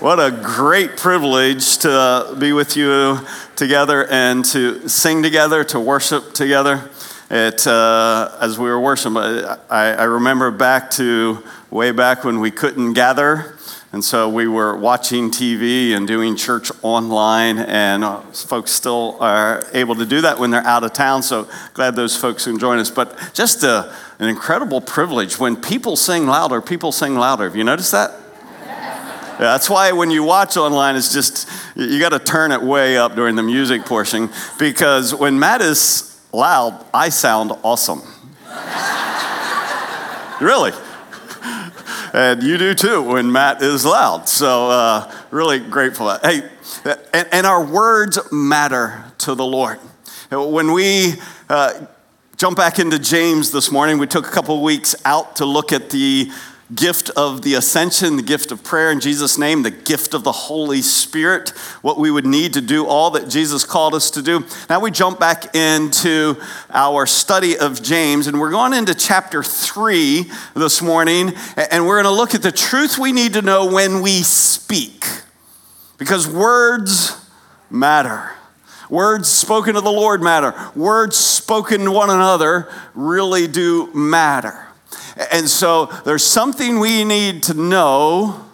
What a great privilege to uh, be with you together and to sing together, to worship together. It, uh, as we were worshiping, I, I remember back to way back when we couldn't gather. And so we were watching TV and doing church online, and uh, folks still are able to do that when they're out of town. So glad those folks can join us. But just a, an incredible privilege. When people sing louder, people sing louder. Have you noticed that? That's why when you watch online, it's just, you got to turn it way up during the music portion because when Matt is loud, I sound awesome. really. And you do too when Matt is loud. So, uh, really grateful. Hey, and, and, our words matter to the Lord. When we uh, jump back into James this morning, we took a couple weeks out to look at the gift of the ascension, the gift of prayer in Jesus' name, the gift of the Holy Spirit, what we would need to do all that Jesus called us to do. Now we jump back into our study of James, and we're going into chapter three this morning, and we're going to look at the truth we need to know when we speak, because words matter. Words spoken to the Lord matter. Words spoken to one another really do matter. And so there's something we need to know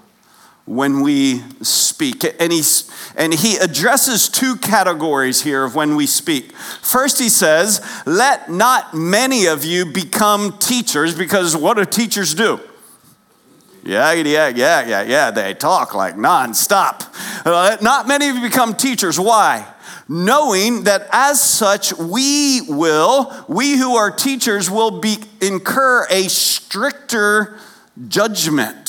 when we speak. And, he's, and he addresses two categories here of when we speak. First, he says, Let not many of you become teachers, because what do teachers do? Yeah, yeah, yeah, yeah, yeah. They talk like nonstop. Uh, not many of you become teachers. Why? Knowing that as such we will, we who are teachers, will be, incur a stricter judgment.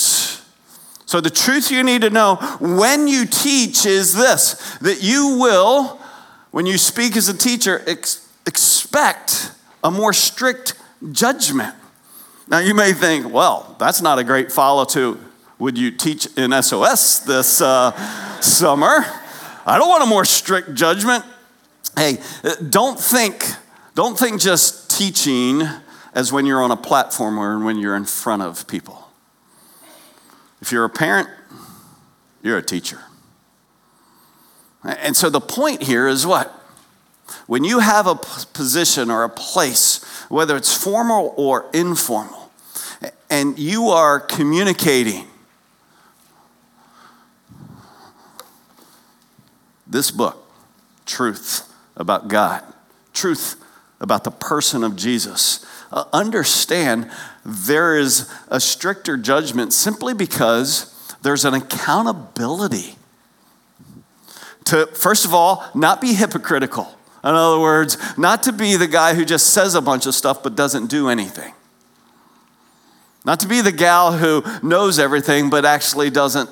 So, the truth you need to know when you teach is this that you will, when you speak as a teacher, ex- expect a more strict judgment. Now, you may think, well, that's not a great follow to would you teach in SOS this uh, summer? I don't want a more strict judgment. Hey, don't think, don't think just teaching as when you're on a platform or when you're in front of people. If you're a parent, you're a teacher. And so the point here is what? When you have a position or a place, whether it's formal or informal, and you are communicating this book, truth about God, truth about the person of Jesus, uh, understand there is a stricter judgment simply because there's an accountability to, first of all, not be hypocritical. In other words, not to be the guy who just says a bunch of stuff but doesn't do anything. Not to be the gal who knows everything but actually doesn't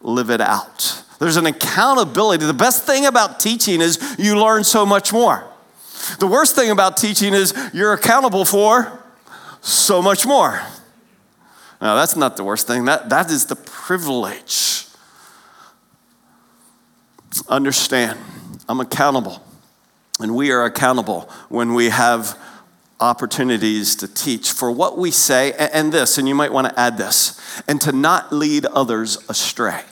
live it out. There's an accountability. The best thing about teaching is you learn so much more. The worst thing about teaching is you're accountable for so much more. Now, that's not the worst thing, that, that is the privilege. Understand, I'm accountable, and we are accountable when we have opportunities to teach for what we say, and this, and you might want to add this, and to not lead others astray.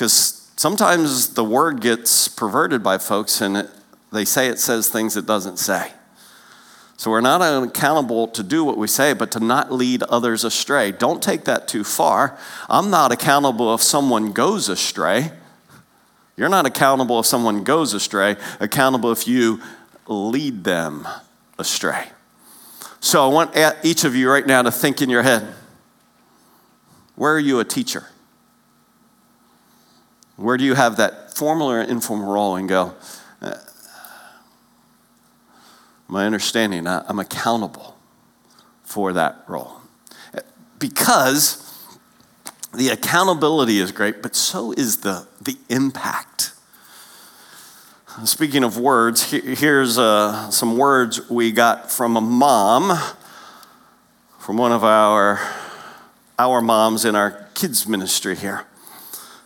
Because sometimes the word gets perverted by folks and it, they say it says things it doesn't say. So we're not accountable to do what we say, but to not lead others astray. Don't take that too far. I'm not accountable if someone goes astray. You're not accountable if someone goes astray, accountable if you lead them astray. So I want each of you right now to think in your head where are you a teacher? Where do you have that formal or informal role and go, uh, my understanding, I'm accountable for that role? Because the accountability is great, but so is the, the impact. Speaking of words, here's uh, some words we got from a mom, from one of our, our moms in our kids' ministry here.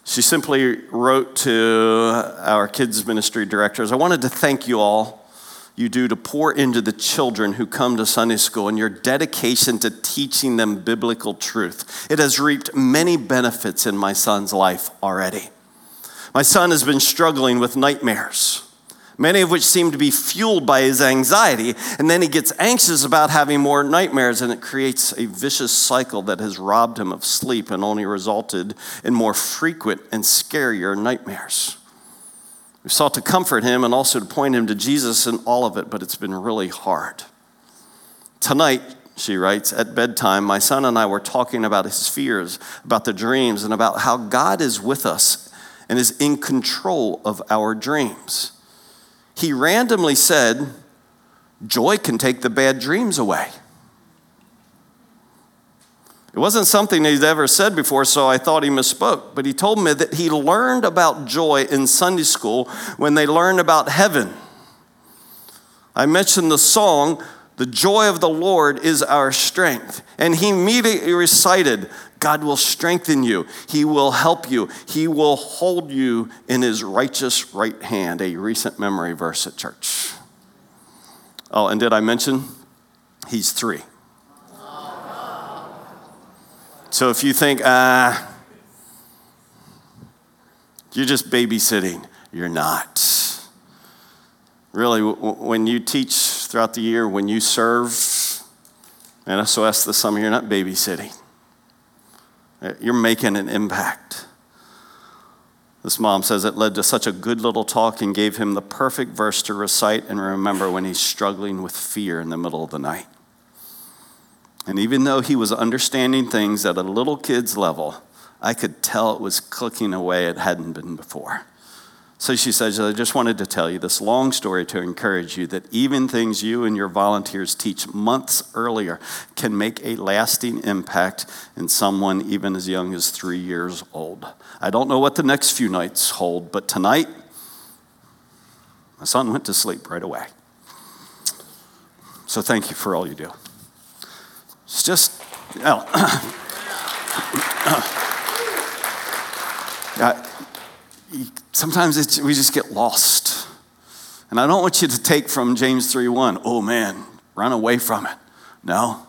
She simply wrote to our kids' ministry directors I wanted to thank you all. you do to pour into the children who come to Sunday school and your dedication to teaching them biblical truth. It has reaped many benefits in my son's life already. My son has been struggling with nightmares, many of which seem to be fueled by his anxiety, and then he gets anxious about having more nightmares, and it creates a vicious cycle that has robbed him of sleep and only resulted in more frequent and scarier nightmares. We sought to comfort him and also to point him to Jesus in all of it, but it's been really hard. Tonight, she writes, at bedtime, my son and I were talking about his fears, about the dreams, and about how God is with us and is in control of our dreams. He randomly said, Joy can take the bad dreams away. It wasn't something he'd ever said before, so I thought he misspoke. But he told me that he learned about joy in Sunday school when they learned about heaven. I mentioned the song, The Joy of the Lord is Our Strength. And he immediately recited, God will strengthen you, He will help you, He will hold you in His righteous right hand, a recent memory verse at church. Oh, and did I mention? He's three. So if you think, ah, you're just babysitting, you're not. Really, when you teach throughout the year, when you serve, and SOS this summer, you're not babysitting. Uh, you're making an impact. This mom says it led to such a good little talk and gave him the perfect verse to recite and remember when he's struggling with fear in the middle of the night. And even though he was understanding things at a little kid's level, I could tell it was clicking away it hadn't been before. So she says, I just wanted to tell you this long story to encourage you that even things you and your volunteers teach months earlier can make a lasting impact in someone even as young as three years old. I don't know what the next few nights hold, but tonight, my son went to sleep right away. So thank you for all you do. It's just, know, uh, sometimes we just get lost. And I don't want you to take from James 3:1, oh man, run away from it. No.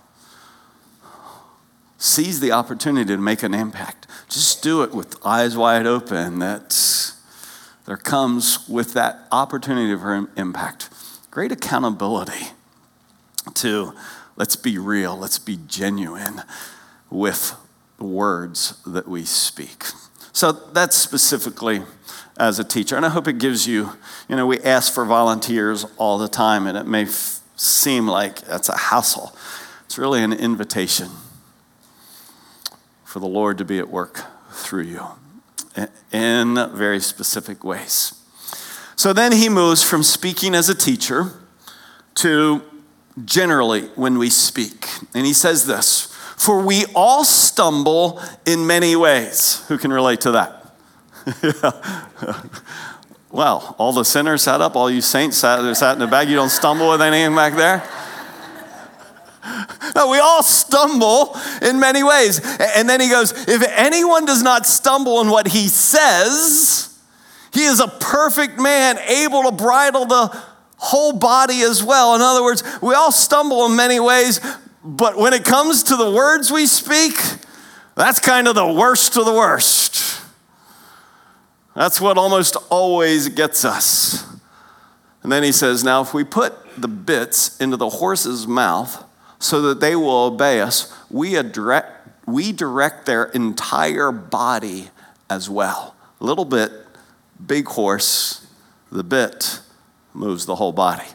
Seize the opportunity to make an impact. Just do it with eyes wide open that there comes with that opportunity for impact. Great accountability to Let's be real, let's be genuine with the words that we speak. So that's specifically as a teacher. And I hope it gives you, you know, we ask for volunteers all the time, and it may f- seem like that's a hassle. It's really an invitation for the Lord to be at work through you in very specific ways. So then he moves from speaking as a teacher to generally when we speak. And he says this For we all stumble in many ways. Who can relate to that? well, all the sinners sat up, all you saints sat, sat in the back. You don't stumble with anything back there? No, we all stumble in many ways. And then he goes, If anyone does not stumble in what he says, he is a perfect man, able to bridle the whole body as well. In other words, we all stumble in many ways, but when it comes to the words we speak, that's kind of the worst of the worst. That's what almost always gets us. And then he says, Now, if we put the bits into the horse's mouth so that they will obey us, we direct, we direct their entire body as well. Little bit, big horse, the bit moves the whole body.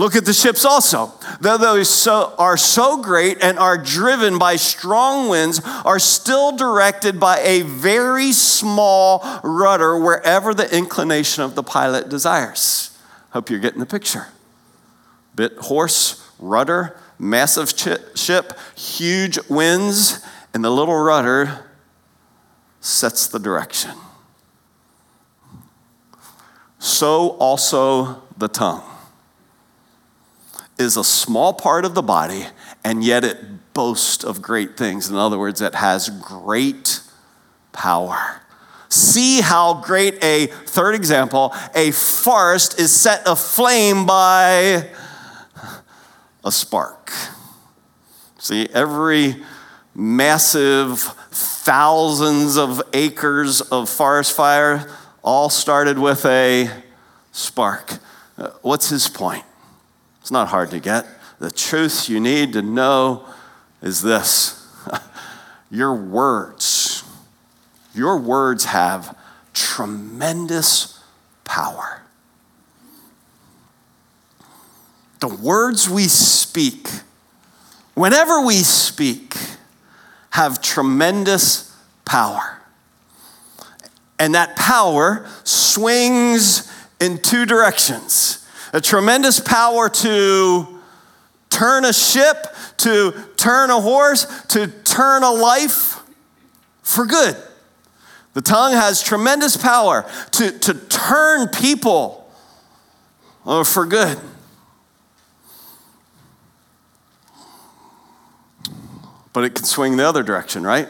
Look at the ships also. Though those so, are so great and are driven by strong winds, are still directed by a very small rudder wherever the inclination of the pilot desires. Hope you're getting the picture. Bit horse, rudder, massive ship, huge winds, and the little rudder sets the direction so also the tongue is a small part of the body, and yet it boasts of great things. In other words, it has great power. See how great a third example a forest is set aflame by a spark. See, every massive thousands of acres of forest fire all started with a spark. Uh, what's his point? It's not hard to get. The truth you need to know is this your words, your words have tremendous power. The words we speak, whenever we speak, have tremendous power. And that power swings in two directions a tremendous power to turn a ship, to turn a horse, to turn a life for good. The tongue has tremendous power to, to turn people uh, for good. But it can swing the other direction, right?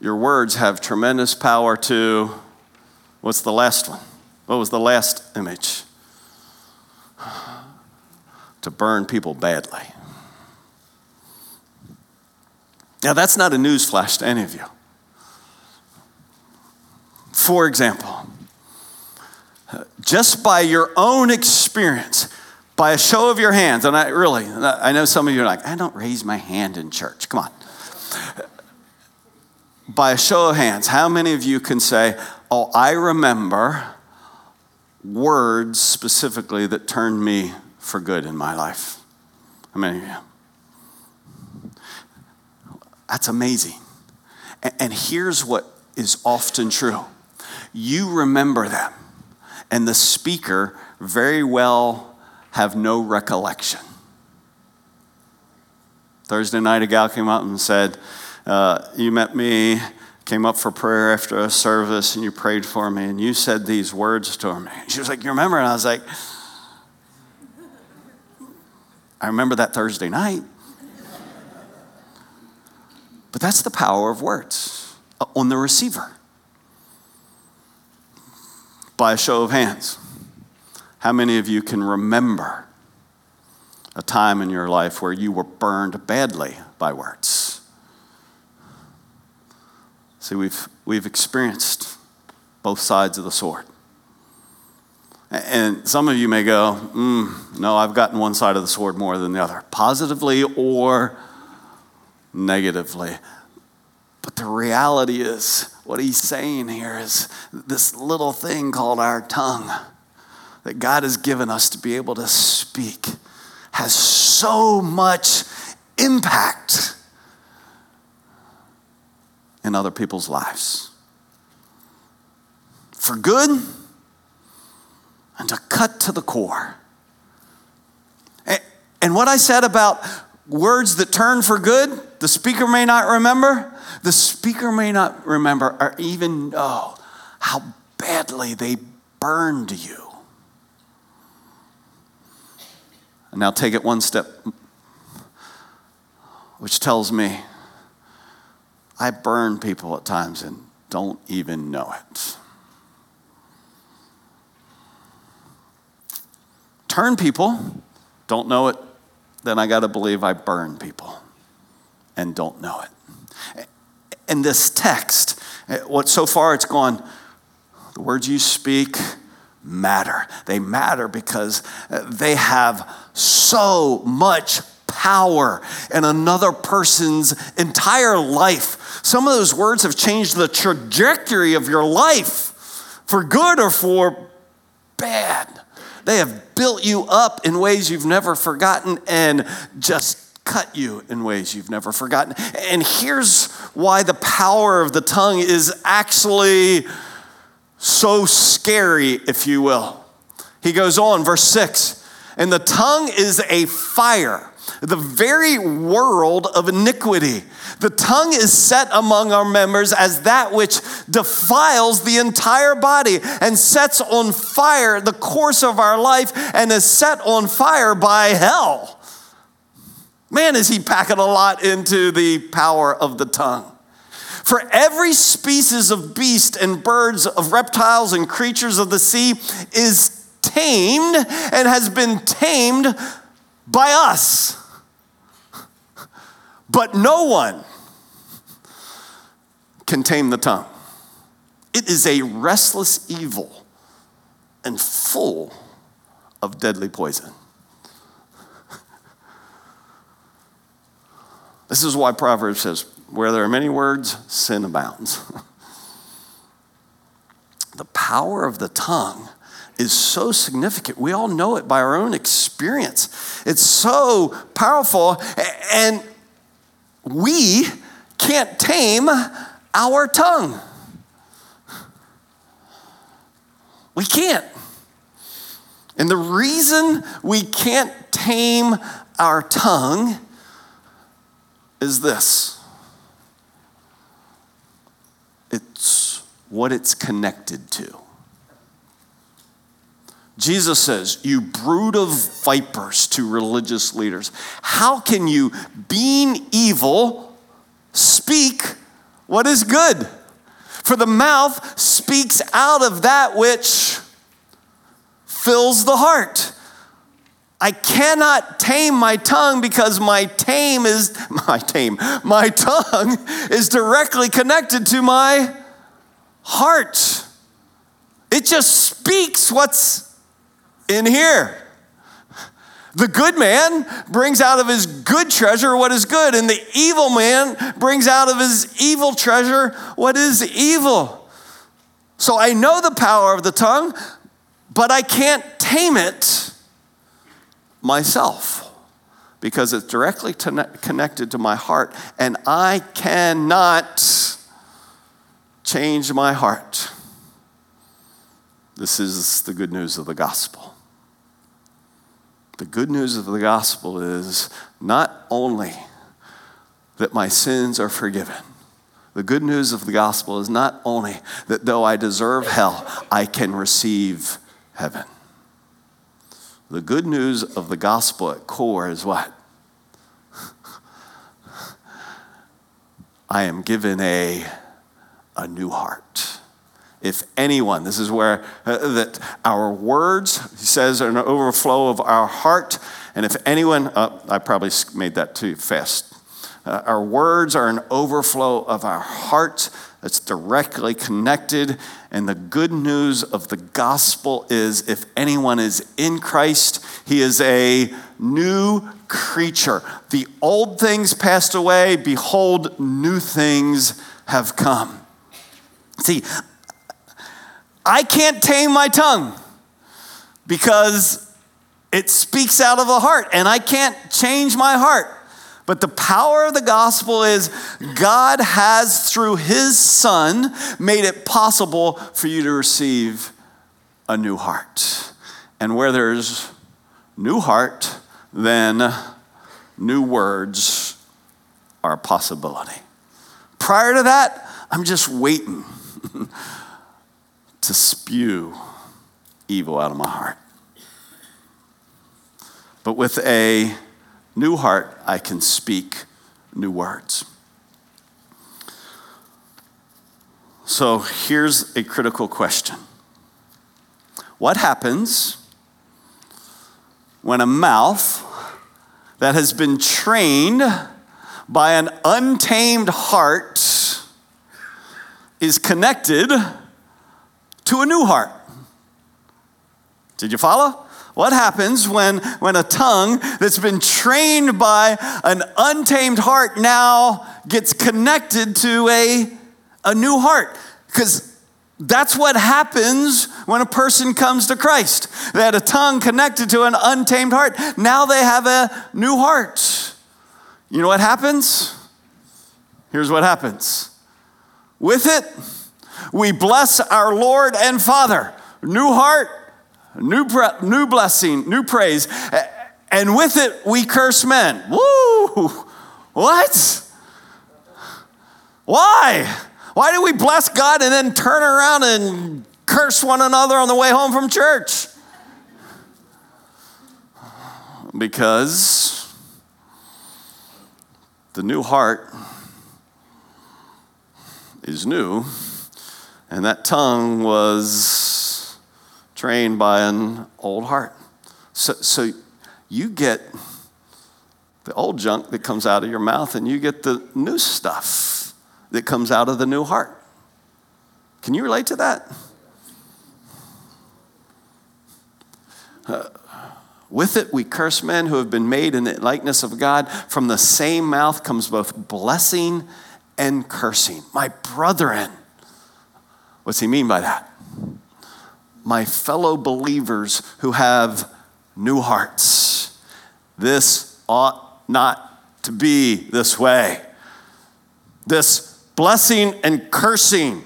Your words have tremendous power to, what's the last one? What was the last image? To burn people badly. Now, that's not a newsflash to any of you. For example, just by your own experience, by a show of your hands, and I really, I know some of you are like, I don't raise my hand in church. Come on. By a show of hands, how many of you can say, Oh, I remember words specifically that turned me for good in my life? How many of you? That's amazing. And here's what is often true you remember them, and the speaker very well have no recollection. Thursday night, a gal came up and said, uh, You met me came up for prayer after a service and you prayed for me and you said these words to me. She was like, You remember? And I was like, I remember that Thursday night. But that's the power of words uh, on the receiver. By a show of hands, how many of you can remember a time in your life where you were burned badly by words? See, we've, we've experienced both sides of the sword. And some of you may go, mm, no, I've gotten one side of the sword more than the other, positively or negatively. But the reality is, what he's saying here is this little thing called our tongue that God has given us to be able to speak has so much impact in other people's lives. For good and to cut to the core. And what I said about words that turn for good, the speaker may not remember, the speaker may not remember or even know how badly they burned you. And now take it one step, which tells me I burn people at times and don't even know it. Turn people, don't know it, then I got to believe I burn people and don't know it. In this text, eh, what so far it's gone, the words you speak matter. They matter because eh, they have so much power in another person's entire life. Some of those words have changed the trajectory of your life for good or for bad. They have built you up in ways you've never forgotten and just cut you in ways you've never forgotten. And here's why the power of the tongue is actually so scary, if you will. He goes on, verse 6 and the tongue is a fire the very world of iniquity. The tongue is set among our members as that which defiles the entire body and sets on fire the course of our life and is set on fire by hell. Man, is he packing a lot into the power of the tongue. For every species of beast and birds, of reptiles and creatures of the sea is tamed and has been tamed by us. But no one can tame the tongue. It is a restless evil and full of deadly poison. This is why Proverbs says, where there are many words, sin abounds. the power of the tongue is so significant. We all know it by our own experience. It's so powerful, and we can't tame our tongue. We can't. And the reason we can't tame our tongue is this it's what it's connected to. Jesus says, You brood of vipers to religious leaders. How can you, being evil, speak what is good? For the mouth speaks out of that which fills the heart. I cannot tame my tongue because my tame is my tame. My tongue is directly connected to my heart. It just speaks what's in here. The good man brings out of his good treasure what is good, and the evil man brings out of his evil treasure what is evil. So I know the power of the tongue, but I can't tame it myself because it's directly connected to my heart, and I cannot change my heart. This is the good news of the gospel. The good news of the gospel is not only that my sins are forgiven, the good news of the gospel is not only that though I deserve hell, I can receive heaven. The good news of the gospel at core is what? I am given a, a new heart. If anyone, this is where uh, that our words, he says, are an overflow of our heart. And if anyone, uh, I probably made that too fast. Uh, our words are an overflow of our heart that's directly connected. And the good news of the gospel is if anyone is in Christ, he is a new creature. The old things passed away, behold, new things have come. See, I can't tame my tongue because it speaks out of the heart, and I can't change my heart. But the power of the gospel is God has, through his son, made it possible for you to receive a new heart. And where there's new heart, then new words are a possibility. Prior to that, I'm just waiting to spew evil out of my heart. But with a new heart, I can speak new words. So here's a critical question What happens when a mouth that has been trained by an untamed heart is connected to a new heart? Did you follow? What happens when, when a tongue that's been trained by an untamed heart now gets connected to a, a new heart? Because that's what happens when a person comes to Christ. They had a tongue connected to an untamed heart. Now they have a new heart. You know what happens? Here's what happens. With it, we bless our Lord and Father. New heart, new, new blessing, new praise. And with it, we curse men. Woo! What? Why? Why do we bless God and then turn around and curse one another on the way home from church? Because the new heart is new, and that tongue was trained by an old heart. So, so you get the old junk that comes out of your mouth, and you get the new stuff that comes out of the new heart. Can you relate to that? Uh, with it, we curse men who have been made in the likeness of God. From the same mouth comes both blessing and cursing. My brethren, what's he mean by that? My fellow believers who have new hearts. This ought not to be this way. This blessing and cursing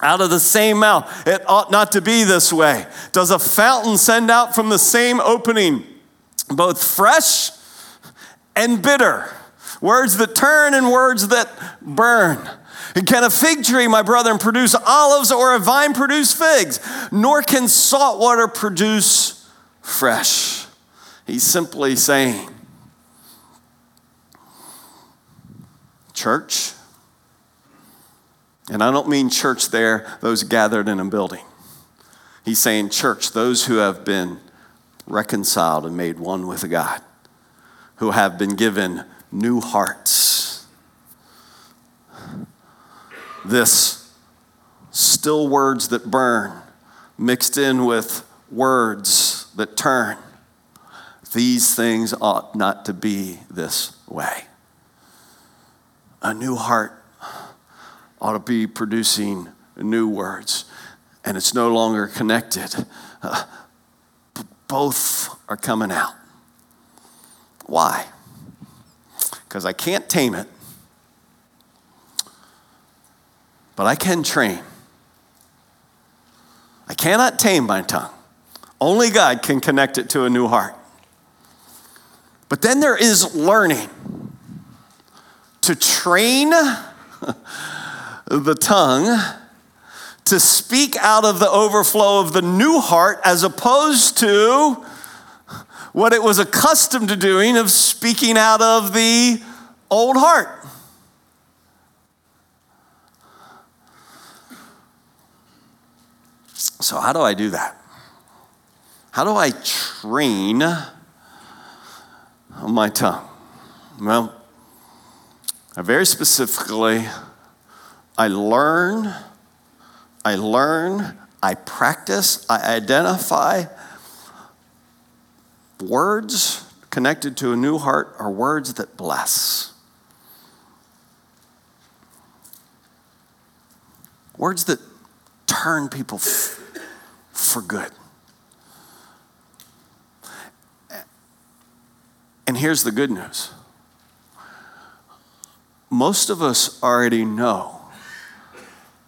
out of the same mouth. It ought not to be this way. Does a fountain send out from the same opening both fresh and bitter? Words that turn and words that burn. Can a fig tree, my brethren, produce olives or a vine produce figs? Nor can salt water produce fresh. He's simply saying, Church, and I don't mean church there, those gathered in a building. He's saying, church, those who have been reconciled and made one with God, who have been given new hearts. This still words that burn mixed in with words that turn. These things ought not to be this way. A new heart ought to be producing new words, and it's no longer connected. Uh, both are coming out. Why? Because I can't tame it, but I can train. I cannot tame my tongue. Only God can connect it to a new heart. But then there is learning to train the tongue to speak out of the overflow of the new heart as opposed to what it was accustomed to doing of speaking out of the old heart. So, how do I do that? How do I train my tongue? Well, very specifically, I learn, I learn, I practice, I identify. Words connected to a new heart are words that bless. Words that turn people for good. And here's the good news most of us already know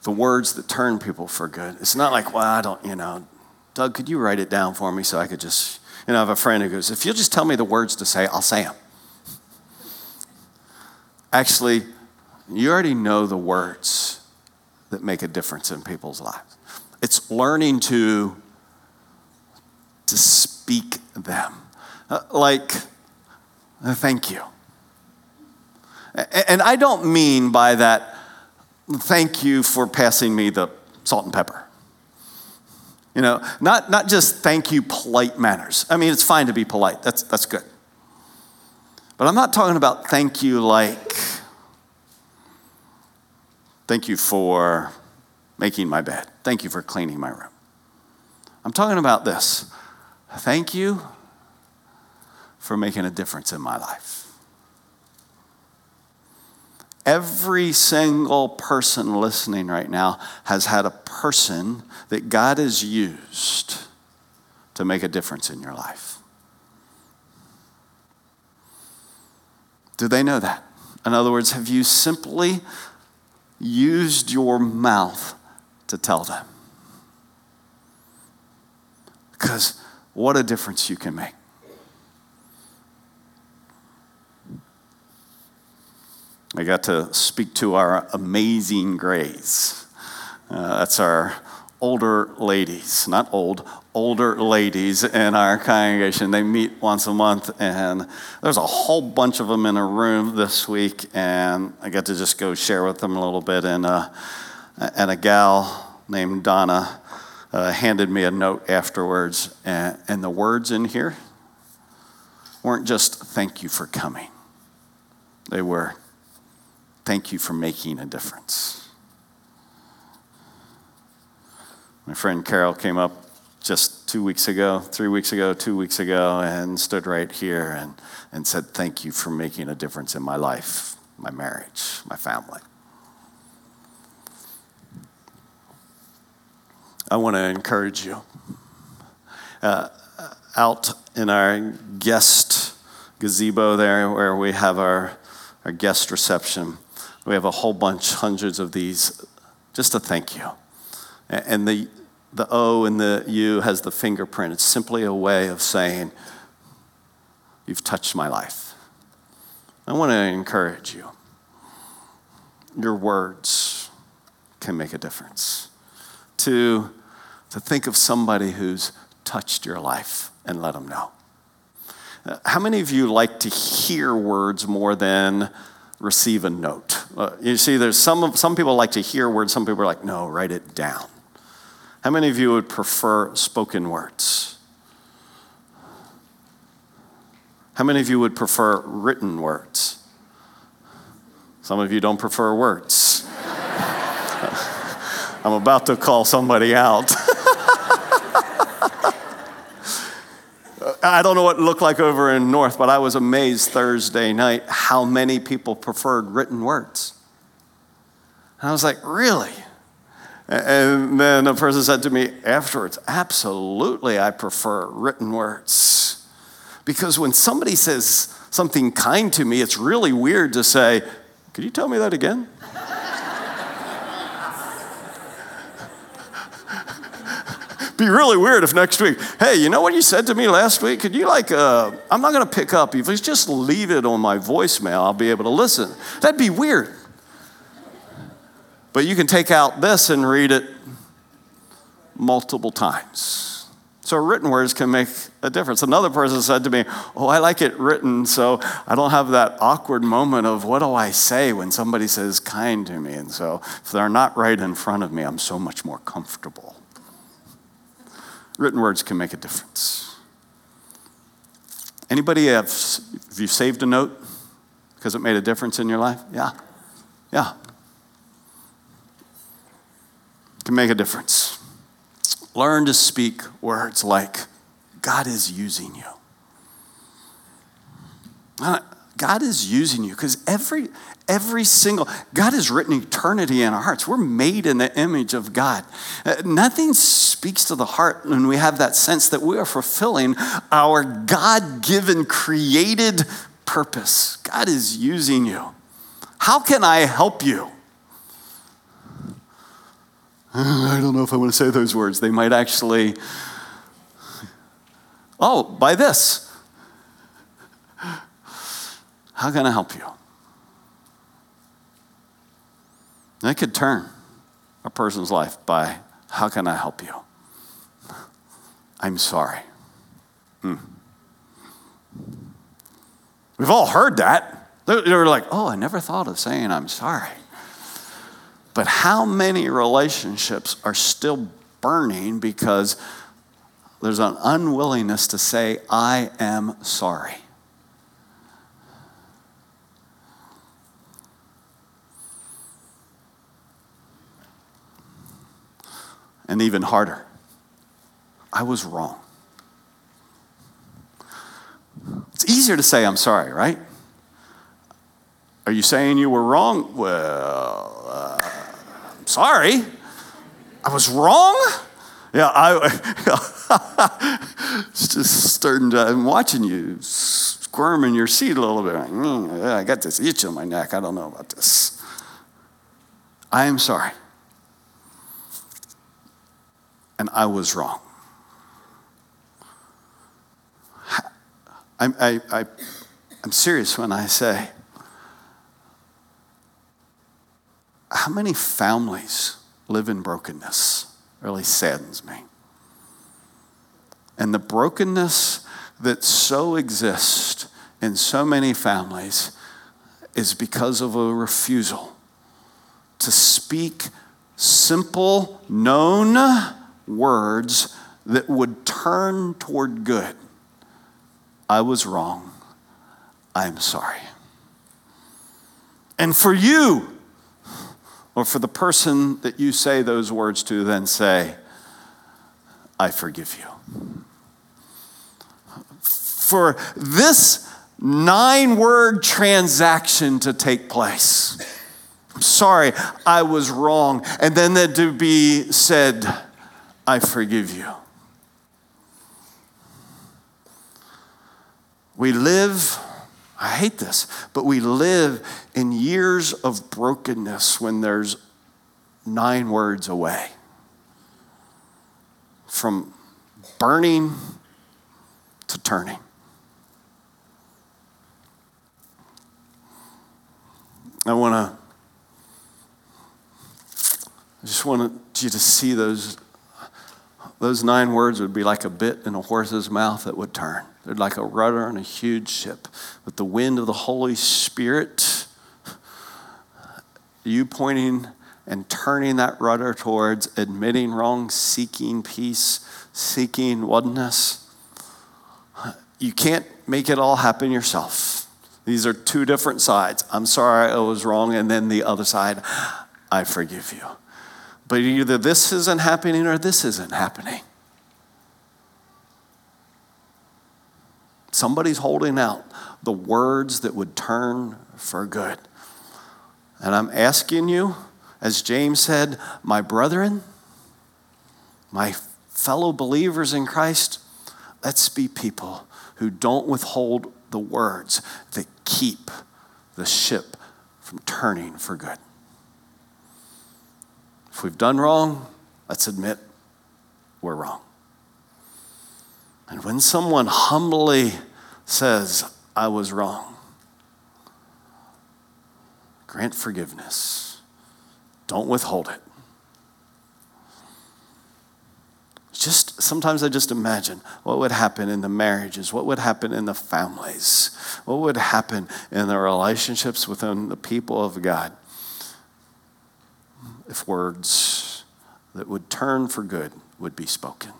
the words that turn people for good. It's not like, well, I don't, you know, Doug, could you write it down for me so I could just, you know, I have a friend who goes, if you'll just tell me the words to say, I'll say them. Actually, you already know the words that make a difference in people's lives. It's learning to, to speak them. Uh, like, uh, thank you. And I don't mean by that, thank you for passing me the salt and pepper. You know, not, not just thank you, polite manners. I mean, it's fine to be polite, that's, that's good. But I'm not talking about thank you like, thank you for making my bed, thank you for cleaning my room. I'm talking about this. Thank you for making a difference in my life. Every single person listening right now has had a person that God has used to make a difference in your life. Do they know that? In other words, have you simply used your mouth to tell them? Because what a difference you can make. I got to speak to our amazing grace. Uh, that's our older ladies, not old, older ladies in our congregation. They meet once a month, and there's a whole bunch of them in a room this week, and I got to just go share with them a little bit. And, uh, and a gal named Donna uh, handed me a note afterwards, and, and the words in here weren't just thank you for coming, they were thank you for making a difference. My friend Carol came up just two weeks ago, three weeks ago, two weeks ago, and stood right here and, and said, Thank you for making a difference in my life, my marriage, my family. I want to encourage you. Uh, out in our guest gazebo there, where we have our, our guest reception, we have a whole bunch, hundreds of these, just a thank you. And the, the O and the U has the fingerprint. It's simply a way of saying, You've touched my life. I want to encourage you. Your words can make a difference. To, to think of somebody who's touched your life and let them know. Uh, how many of you like to hear words more than receive a note? Uh, you see, there's some, some people like to hear words, some people are like, no, write it down. How many of you would prefer spoken words? How many of you would prefer written words? Some of you don't prefer words. I'm about to call somebody out. I don't know what it looked like over in North, but I was amazed Thursday night how many people preferred written words. And I was like, really? And then a person said to me afterwards, Absolutely, I prefer written words. Because when somebody says something kind to me, it's really weird to say, Could you tell me that again? Be really weird if next week, hey, you know what you said to me last week? Could you like, uh, I'm not going to pick up. If you just leave it on my voicemail, I'll be able to listen. That'd be weird. But you can take out this and read it multiple times. So written words can make a difference. Another person said to me, Oh, I like it written so I don't have that awkward moment of what do I say when somebody says kind to me. And so if they're not right in front of me, I'm so much more comfortable. Written words can make a difference. Anybody have, have you saved a note because it made a difference in your life? Yeah. Yeah can make a difference. Learn to speak words like, God is using you. God is using you because every, every single, God has written eternity in our hearts. We're made in the image of God. Uh, nothing speaks to the heart when we have that sense that we are fulfilling our God given, created purpose. God is using you. How can I help you? I don't know if I want to say those words. They might actually, oh, by this. How can I help you? That could turn a person's life by, how can I help you? I'm sorry. Hmm. We've all heard that. They're like, oh, I never thought of saying I'm sorry. But how many relationships are still burning because there's an unwillingness to say, I am sorry? And even harder, I was wrong. It's easier to say, I'm sorry, right? Are you saying you were wrong? Well, uh, sorry. I was wrong? Yeah, I it's just starting to, I'm watching you squirm in your seat a little bit. Mm, I got this itch on my neck. I don't know about this. I am sorry. And I was wrong. I, I, I, I'm serious when I say, how many families live in brokenness? really saddens me. And the brokenness that so exists in so many families is because of a refusal to speak simple, known words that would turn toward good. I was wrong. I'm sorry. And for you, or for the person that you say those words to, then say, I forgive you. For this nine word transaction to take place. I'm sorry, I was wrong. And then that to be said, I forgive you. We live, I hate this, but we live in years of brokenness when there's nine words away from burning to turning. I want to, I just want you to see those, those nine words would be like a bit in a horse's mouth that would turn. They're like a rudder on a huge ship. With the wind of the Holy Spirit, you pointing and turning that rudder towards admitting wrong, seeking peace, seeking oneness. You can't make it all happen yourself. These are two different sides. I'm sorry I was wrong, and then the other side, I forgive you. But either this isn't happening or this isn't happening. Somebody's holding out the words that would turn for good. And I'm asking you, as James said, my brethren, my fellow believers in Christ, let's be people who don't withhold the words that keep the ship from turning for good. If we've done wrong, let's admit we're wrong. And when someone humbly says, I was wrong, grant forgiveness. Don't withhold it. just sometimes I just imagine what would happen in the marriages, what would happen in the families, what would happen in the relationships within the people of God if words that would turn for good would be spoken.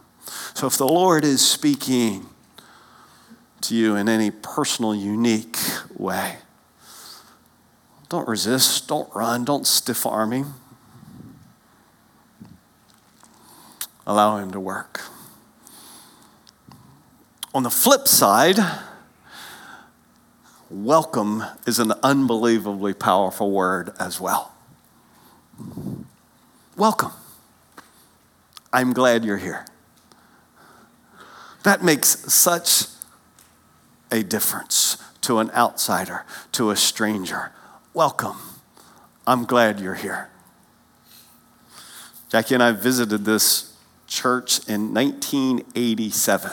So if the Lord is speaking to you in any personal, unique way, don't resist, don't run, don't stiff arm him. allow Him to work. On the flip side, welcome is an unbelievably powerful word as well. Welcome. I'm glad you're here. That makes such a difference to an outsider, to a stranger. Welcome. I'm glad you're here. Jackie and I visited this church in 1987.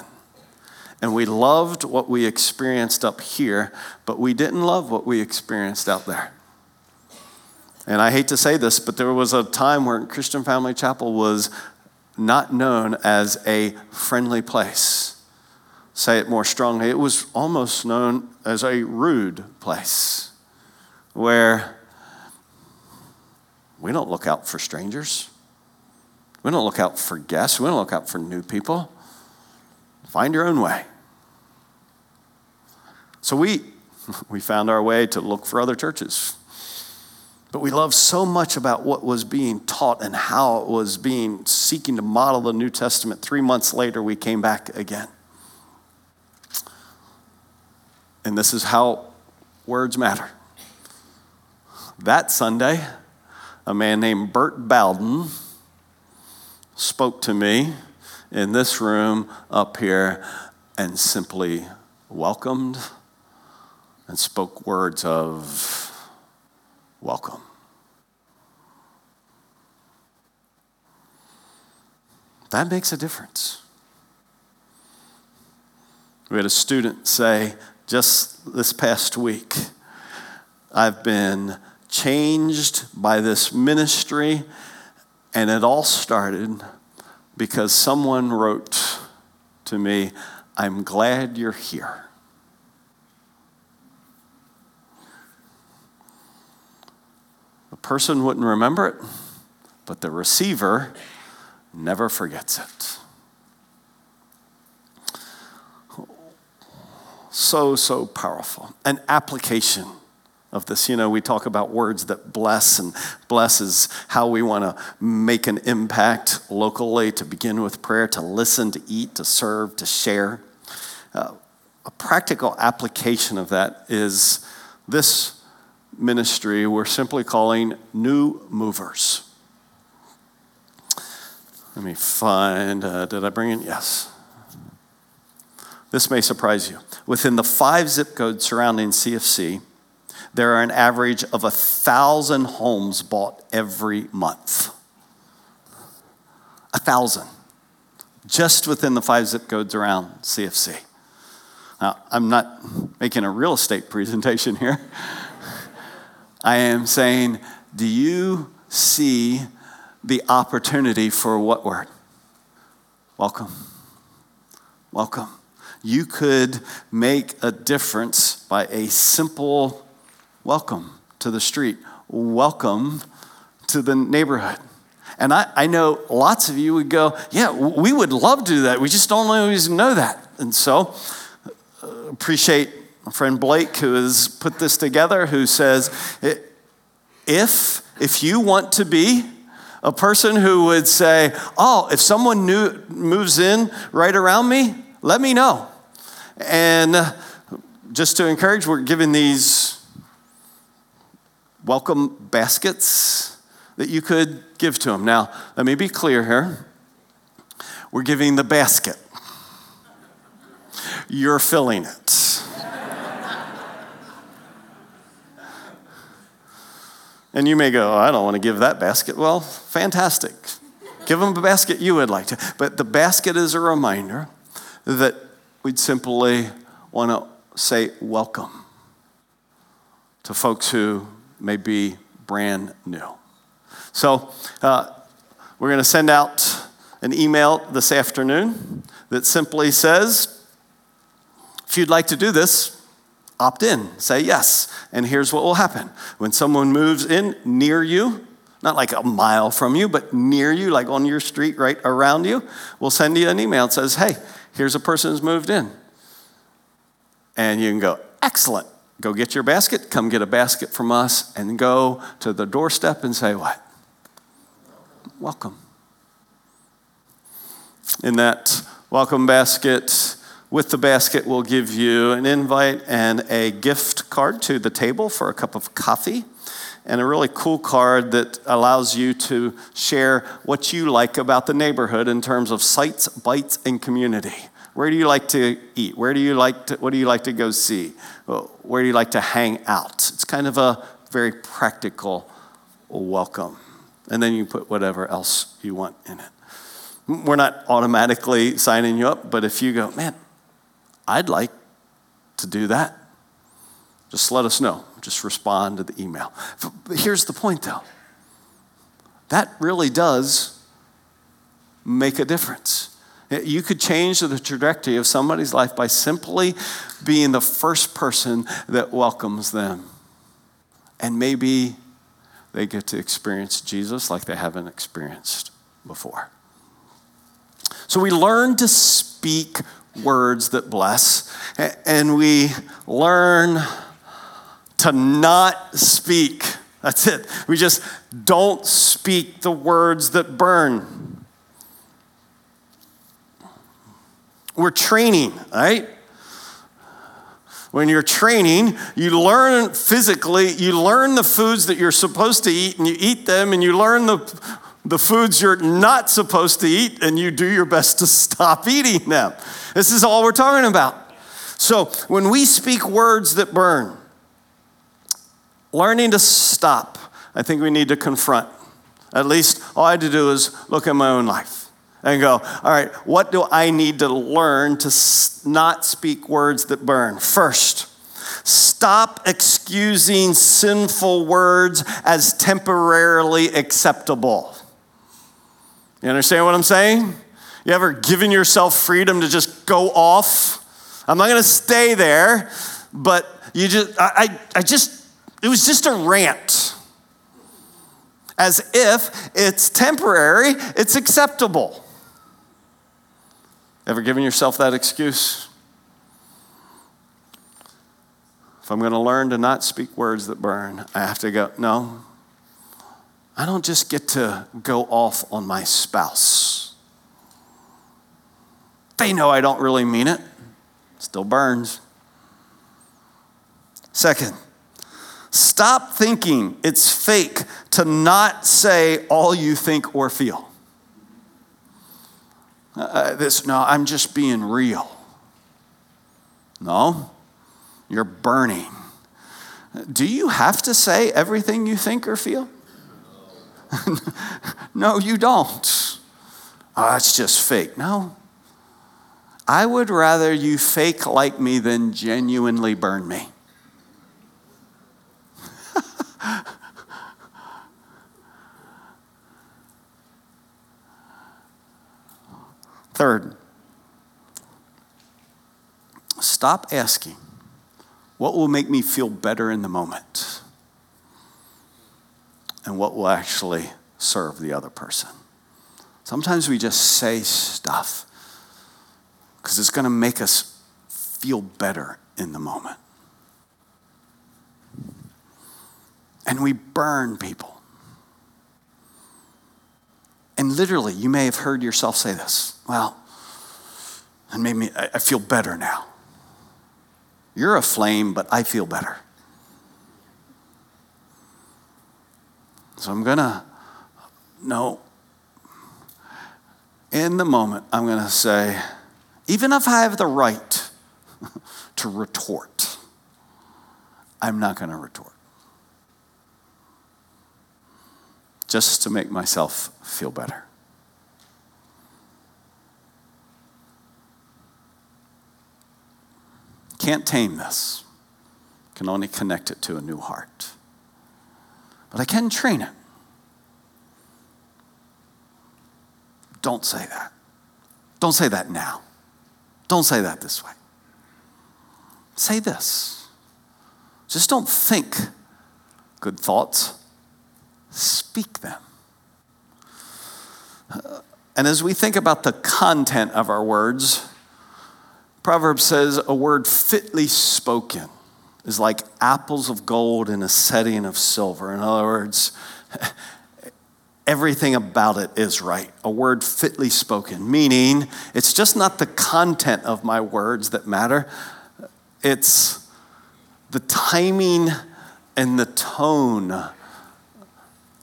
And we loved what we experienced up here, but we didn't love what we experienced out there. And I hate to say this, but there was a time where Christian Family Chapel was not known as a friendly place. Say it more strongly, it was almost known as a rude place where we don't look out for strangers. We don't look out for guests, we don't look out for new people. Find your own way. So we, we found our way to look for other churches. But we loved so much about what was being taught and how it was being seeking to model the New Testament. Three months later, we came back again. And this is how words matter. That Sunday, a man named Bert Bowden spoke to me in this room up here and simply welcomed and spoke words of welcome. That makes a difference. We had a student say just this past week, I've been changed by this ministry and it all started because someone wrote to me, I'm glad you're here. The person wouldn't remember it, but the receiver never forgets it. So, so powerful. An application of this. You know, we talk about words that bless, and bless is how we want to make an impact locally to begin with prayer, to listen, to eat, to serve, to share. Uh, a practical application of that is this ministry we're simply calling New Movers. Let me find, uh, did I bring it? Yes. This may surprise you. Within the five zip codes surrounding CFC, there are an average of a thousand homes bought every month. A thousand. Just within the five zip codes around CFC. Now, I'm not making a real estate presentation here. I am saying, do you see the opportunity for what word? Welcome. Welcome. You could make a difference by a simple welcome to the street, welcome to the neighborhood. And I, I know lots of you would go, yeah, we would love to do that. We just don't always know that. And so, uh, appreciate my friend Blake who has put this together, who says, if, if you want to be a person who would say, oh, if someone new moves in right around me, let me know. And just to encourage, we're giving these welcome baskets that you could give to them. Now, let me be clear here. We're giving the basket, you're filling it. And you may go, oh, I don't want to give that basket. Well, fantastic. Give them a basket you would like to. But the basket is a reminder that we'd simply want to say welcome to folks who may be brand new. So, uh, we're going to send out an email this afternoon that simply says, if you'd like to do this, opt in, say yes. And here's what will happen when someone moves in near you, not like a mile from you, but near you, like on your street, right around you, we'll send you an email that says, hey, here's a person who's moved in. And you can go, excellent. Go get your basket, come get a basket from us, and go to the doorstep and say, What? Welcome. In that welcome basket, with the basket, we'll give you an invite and a gift card to the table for a cup of coffee, and a really cool card that allows you to share what you like about the neighborhood in terms of sights, bites, and community. Where do you like to eat? Where do you like to, what do you like to go see? Where do you like to hang out? It's kind of a very practical welcome. And then you put whatever else you want in it. We're not automatically signing you up, but if you go, man, I'd like to do that, just let us know. Just respond to the email. But here's the point though that really does make a difference. You could change the trajectory of somebody's life by simply being the first person that welcomes them. And maybe they get to experience Jesus like they haven't experienced before. So we learn to speak words that bless, and we learn to not speak. That's it. We just don't speak the words that burn. We're training, right? When you're training, you learn physically, you learn the foods that you're supposed to eat and you eat them, and you learn the, the foods you're not supposed to eat and you do your best to stop eating them. This is all we're talking about. So when we speak words that burn, learning to stop, I think we need to confront. At least all I had to do is look at my own life and go, all right, what do I need to learn to not speak words that burn? First, stop excusing sinful words as temporarily acceptable. You understand what I'm saying? You ever given yourself freedom to just go off? I'm not going to stay there, but you just, I, I, I just, it was just a rant. As if it's temporary, it's acceptable. Ever given yourself that excuse? If I'm going to learn to not speak words that burn, I have to go, no, I don't just get to go off on my spouse. They know I don't really mean it, still burns. Second, stop thinking it's fake to not say all you think or feel. Uh, this, no, I'm just being real. No, you're burning. Do you have to say everything you think or feel? no, you don't. Oh, it's just fake. No. I would rather you fake like me than genuinely burn me. Third, stop asking what will make me feel better in the moment and what will actually serve the other person. Sometimes we just say stuff because it's going to make us feel better in the moment. And we burn people. And literally, you may have heard yourself say this. Well, and made me, I feel better now. You're a flame, but I feel better. So I'm going to, no. In the moment, I'm going to say, even if I have the right to retort, I'm not going to retort. Just to make myself feel better. Can't tame this. Can only connect it to a new heart. But I can train it. Don't say that. Don't say that now. Don't say that this way. Say this. Just don't think good thoughts, speak them. And as we think about the content of our words, Proverbs says a word fitly spoken is like apples of gold in a setting of silver. In other words, everything about it is right. A word fitly spoken, meaning it's just not the content of my words that matter, it's the timing and the tone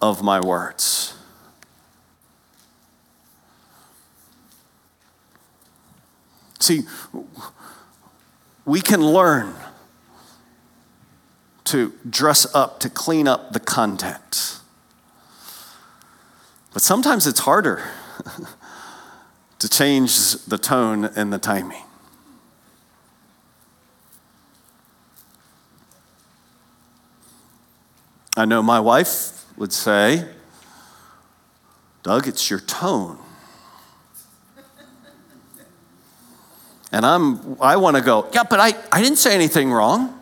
of my words. See, we can learn to dress up, to clean up the content. But sometimes it's harder to change the tone and the timing. I know my wife would say, Doug, it's your tone. And I'm, I want to go, yeah, but I, I didn't say anything wrong.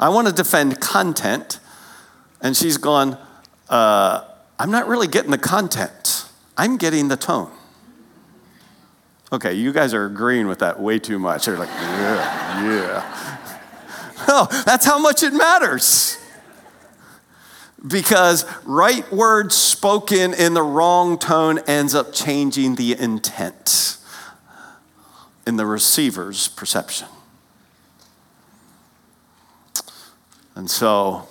I want to defend content. And she's gone, uh, I'm not really getting the content, I'm getting the tone. Okay, you guys are agreeing with that way too much. You're like, yeah, yeah. No, that's how much it matters. Because right words spoken in the wrong tone ends up changing the intent in the receiver's perception. And so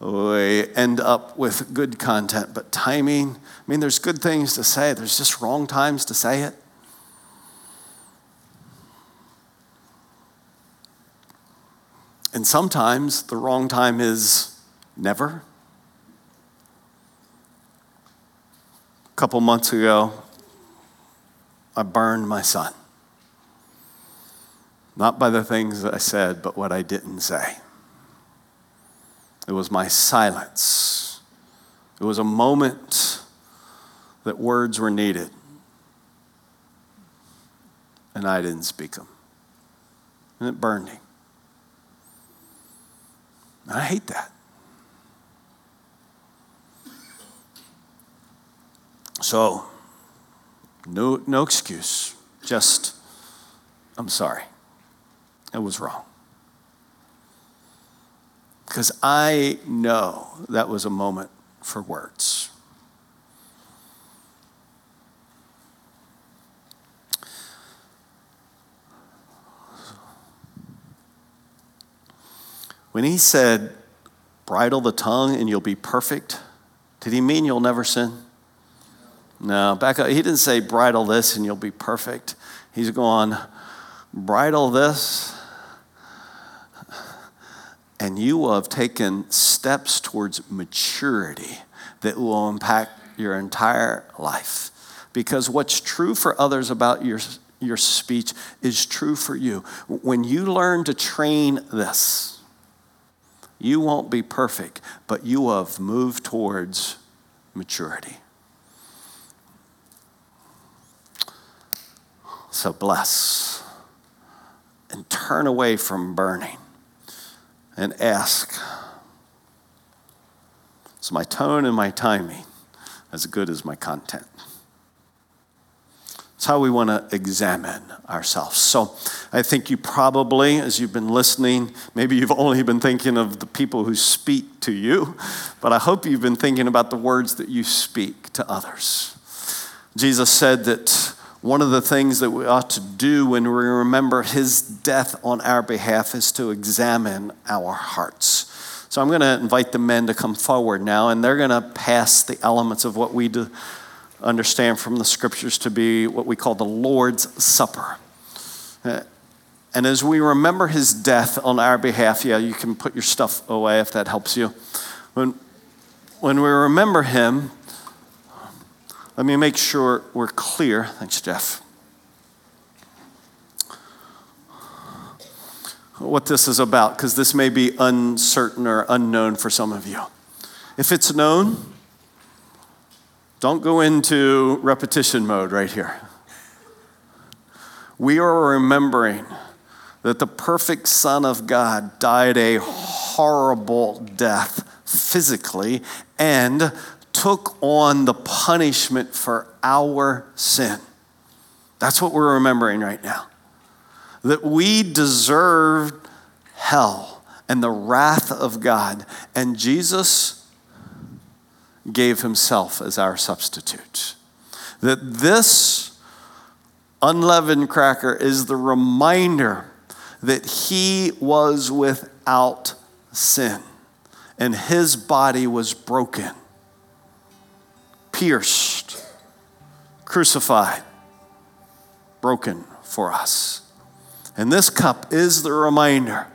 we end up with good content, but timing, I mean, there's good things to say, there's just wrong times to say it. And sometimes the wrong time is never. A couple months ago, I burned my son. Not by the things I said, but what I didn't say. It was my silence. It was a moment that words were needed. and I didn't speak them. And it burned him. And I hate that. So, no, no excuse. Just, I'm sorry. It was wrong. Because I know that was a moment for words. When he said, bridle the tongue and you'll be perfect, did he mean you'll never sin? No, back up. He didn't say bridle this and you'll be perfect. He's going, bridle this and you will have taken steps towards maturity that will impact your entire life. Because what's true for others about your, your speech is true for you. When you learn to train this, you won't be perfect, but you have moved towards maturity. So bless and turn away from burning and ask Is my tone and my timing as good as my content? It's how we want to examine ourselves. So I think you probably, as you've been listening, maybe you've only been thinking of the people who speak to you, but I hope you've been thinking about the words that you speak to others. Jesus said that one of the things that we ought to do when we remember his death on our behalf is to examine our hearts. So I'm going to invite the men to come forward now, and they're going to pass the elements of what we understand from the scriptures to be what we call the Lord's Supper. Uh, and as we remember his death on our behalf, yeah, you can put your stuff away if that helps you. When, when we remember him, let me make sure we're clear. Thanks, Jeff. What this is about, because this may be uncertain or unknown for some of you. If it's known, don't go into repetition mode right here. We are remembering that the perfect Son of God died a horrible death physically and took on the punishment for our sin. That's what we're remembering right now. That we deserved hell and the wrath of God, and Jesus gave himself as our substitute. That this unleavened cracker is the reminder that he was without sin and his body was broken pierced, crucified, broken for us. And this cup is the reminder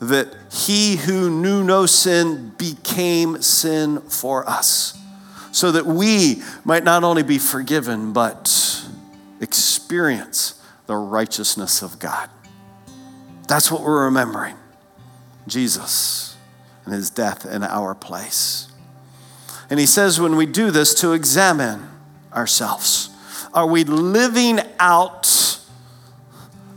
that he who knew no sin became sin for us, so that we might not only be forgiven, but experience the righteousness of God. That's what we're remembering Jesus and his death in our place. And he says, when we do this, to examine ourselves. Are we living out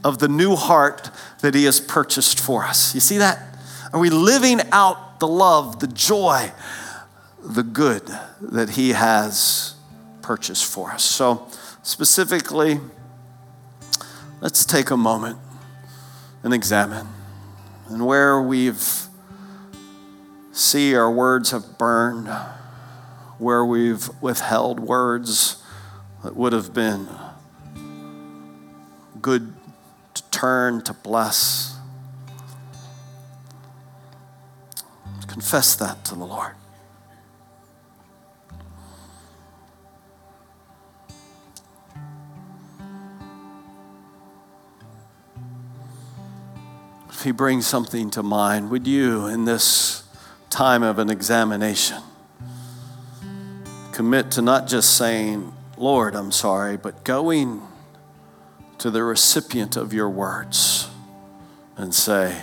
of the new heart that he has purchased for us? You see that? Are we living out the love, the joy, the good that he has purchased for us? So, specifically, let's take a moment and examine. And where we've see our words have burned, where we've withheld words that would have been good to turn, to bless. Confess that to the Lord. If He brings something to mind, would you, in this time of an examination, commit to not just saying, Lord, I'm sorry, but going to the recipient of your words and say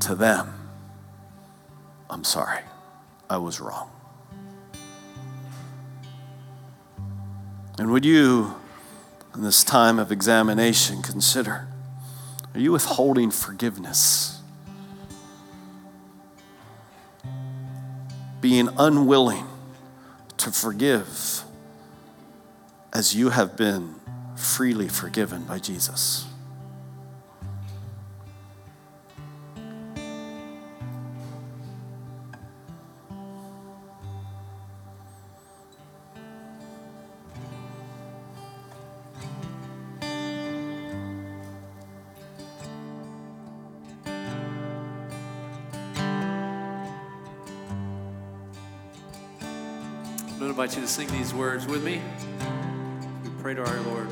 to them, I'm sorry, I was wrong. And would you in this time of examination, consider are you withholding forgiveness? Being unwilling to forgive as you have been freely forgiven by Jesus. Sing these words with me. We pray to our Lord.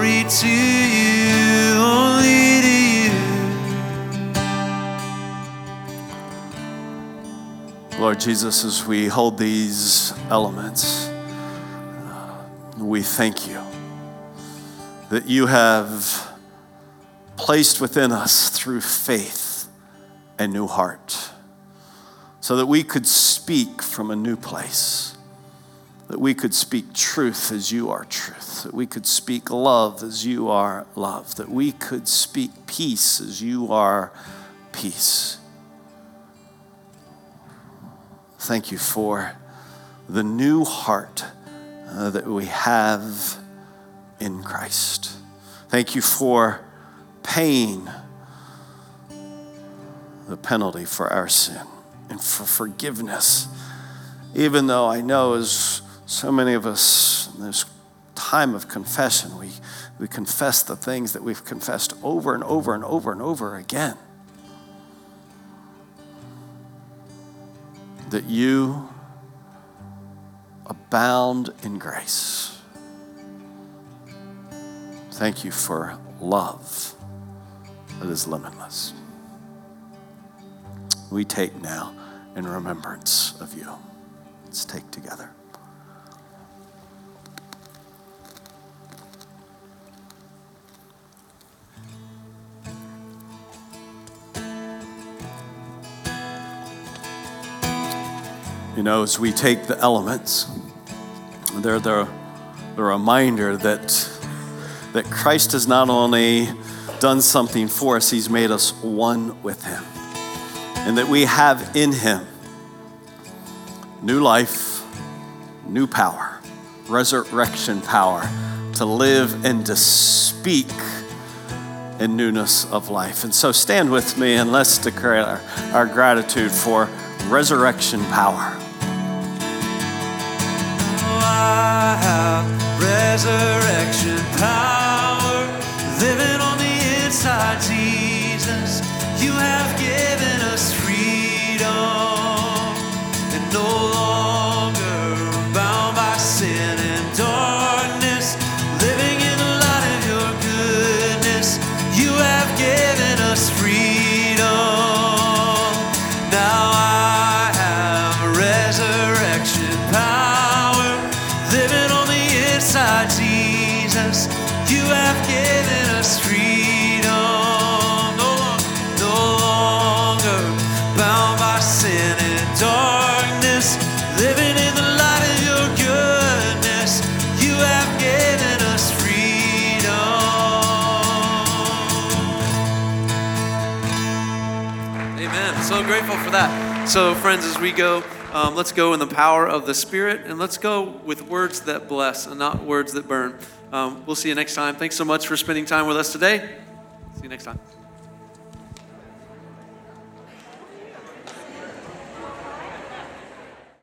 Glory to you, only to you. Lord Jesus, as we hold these elements, we thank you that you have placed within us through faith a new heart so that we could speak from a new place, that we could speak truth as you are truth, that we could speak love as you are love, that we could speak peace as you are peace. Thank you for the new heart uh, that we have in Christ. Thank you for paying the penalty for our sin and for forgiveness. Even though I know, as so many of us in this time of confession, we, we confess the things that we've confessed over and over and over and over again. that you abound in grace. Thank you for love that is limitless. We take now in remembrance of you. Let's take together. You know, as we take the elements, they're the, the reminder that, that Christ has not only done something for us, He's made us one with Him. And that we have in Him new life, new power, resurrection power to live and to speak in newness of life. And so stand with me and let's declare our, our gratitude for resurrection power. Have resurrection power living on the inside, Jesus. You have given us freedom and no longer for that. So, friends, as we go, um, let's go in the power of the Spirit and let's go with words that bless and not words that burn. Um, we'll see you next time. Thanks so much for spending time with us today. See you next time.